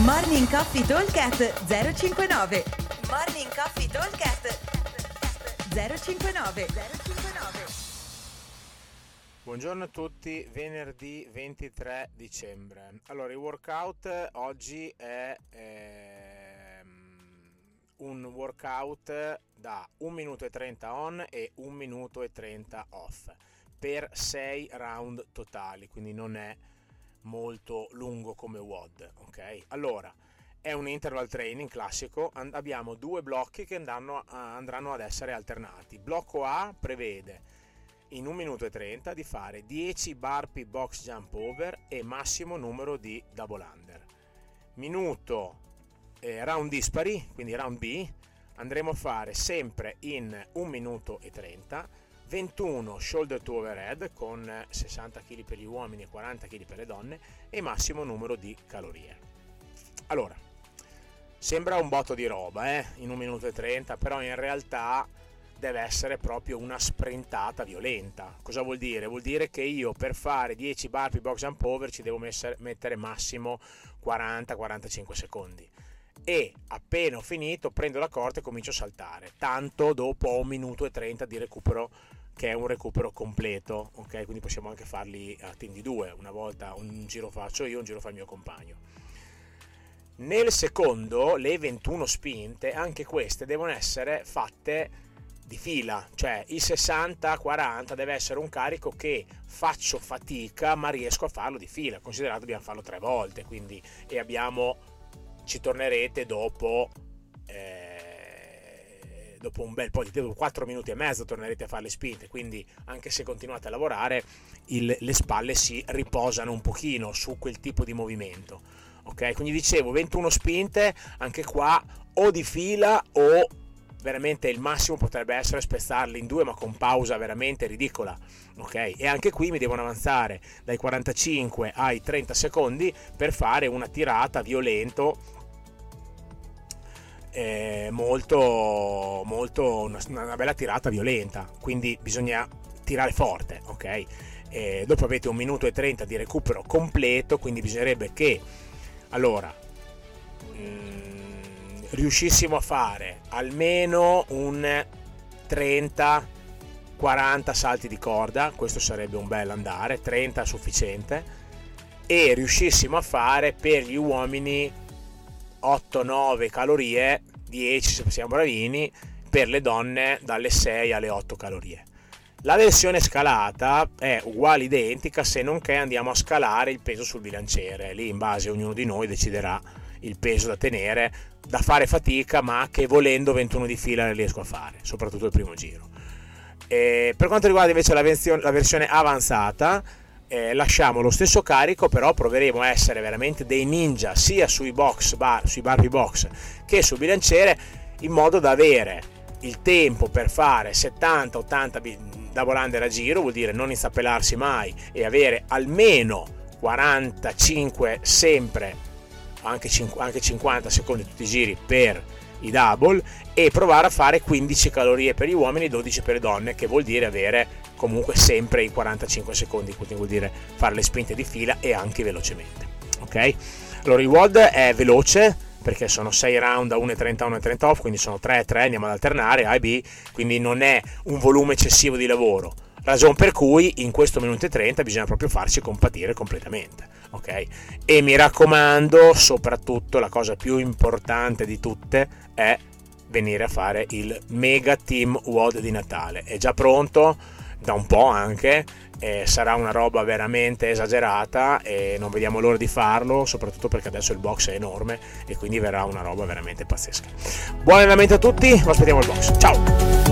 Morning Coffee Talkcast 059 Morning Coffee Talkcast 059 059 Buongiorno a tutti, venerdì 23 dicembre. Allora, il workout oggi è ehm, un workout da 1 minuto e 30 on e 1 minuto e 30 off per 6 round totali, quindi non è molto lungo come WOD, ok? Allora, è un interval training classico, abbiamo due blocchi che andranno, andranno ad essere alternati. Blocco A prevede in 1 minuto e 30 di fare 10 burpee box jump over e massimo numero di double under. Minuto eh, round dispari, quindi round B, andremo a fare sempre in 1 minuto e 30 21 shoulder to overhead con 60 kg per gli uomini e 40 kg per le donne e massimo numero di calorie. Allora, sembra un botto di roba eh, in 1 minuto e 30, però in realtà deve essere proprio una sprintata violenta. Cosa vuol dire? Vuol dire che io per fare 10 burpee box jump over ci devo mettere massimo 40-45 secondi e appena ho finito prendo la corda e comincio a saltare tanto dopo un minuto e 30 di recupero che è un recupero completo, ok? Quindi possiamo anche farli a team di due, una volta un giro faccio io, un giro fa il mio compagno. Nel secondo, le 21 spinte, anche queste devono essere fatte di fila, cioè il 60-40 deve essere un carico che faccio fatica ma riesco a farlo di fila, considerato dobbiamo farlo tre volte, quindi e abbiamo, ci tornerete dopo... Dopo un bel po' di tempo, 4 minuti e mezzo tornerete a fare le spinte, quindi anche se continuate a lavorare il, le spalle si riposano un pochino su quel tipo di movimento. Ok, quindi dicevo 21 spinte, anche qua o di fila o veramente il massimo potrebbe essere spezzarli in due ma con pausa veramente ridicola ok e anche qui mi devono avanzare dai 45 ai 30 secondi per fare una tirata violento eh, molto, molto una, una, bella tirata violenta, quindi bisogna tirare forte, ok? Eh, dopo avete un minuto e 30 di recupero completo, quindi bisognerebbe che allora mh, mm, riuscissimo a fare almeno un 30 40 salti di corda, questo sarebbe un bel andare, 30 è sufficiente e riuscissimo a fare per gli uomini 8-9 calorie, 10 se siamo bravini, per le donne dalle 6 alle 8 calorie. La versione scalata è uguale identica se non che andiamo a scalare il peso sul bilanciere, lì in base ognuno di noi deciderà il peso da tenere, da fare fatica ma che volendo 21 di fila ne riesco a fare, soprattutto il primo giro. E per quanto riguarda invece la, versione, avanzata, eh, lasciamo lo stesso carico, però proveremo a essere veramente dei ninja sia sui box bar, sui barbie box che sul bilanciere, in modo da avere il tempo per fare 70-80 double under a giro, vuol dire non inzappelarsi mai e avere almeno 45 sempre, anche 50 secondi tutti i giri per i double e provare a fare 15 calorie per gli uomini e 12 per le donne, che vuol dire avere comunque sempre i 45 secondi, quindi vuol dire fare le spinte di fila e anche velocemente. Ok? Allora il WOD è veloce perché sono 6 round a 1,30 a 1,30 off, quindi sono 3 3, andiamo ad alternare A e B, quindi non è un volume eccessivo di lavoro. Ragione per cui in questo minuto e 30 bisogna proprio farci compatire completamente, ok? E mi raccomando, soprattutto la cosa più importante di tutte è venire a fare il Mega Team WOD di Natale. È già pronto da un po' anche, eh, sarà una roba veramente esagerata e non vediamo l'ora di farlo, soprattutto perché adesso il box è enorme e quindi verrà una roba veramente pazzesca. Buon allenamento a tutti, lo aspettiamo il box. Ciao!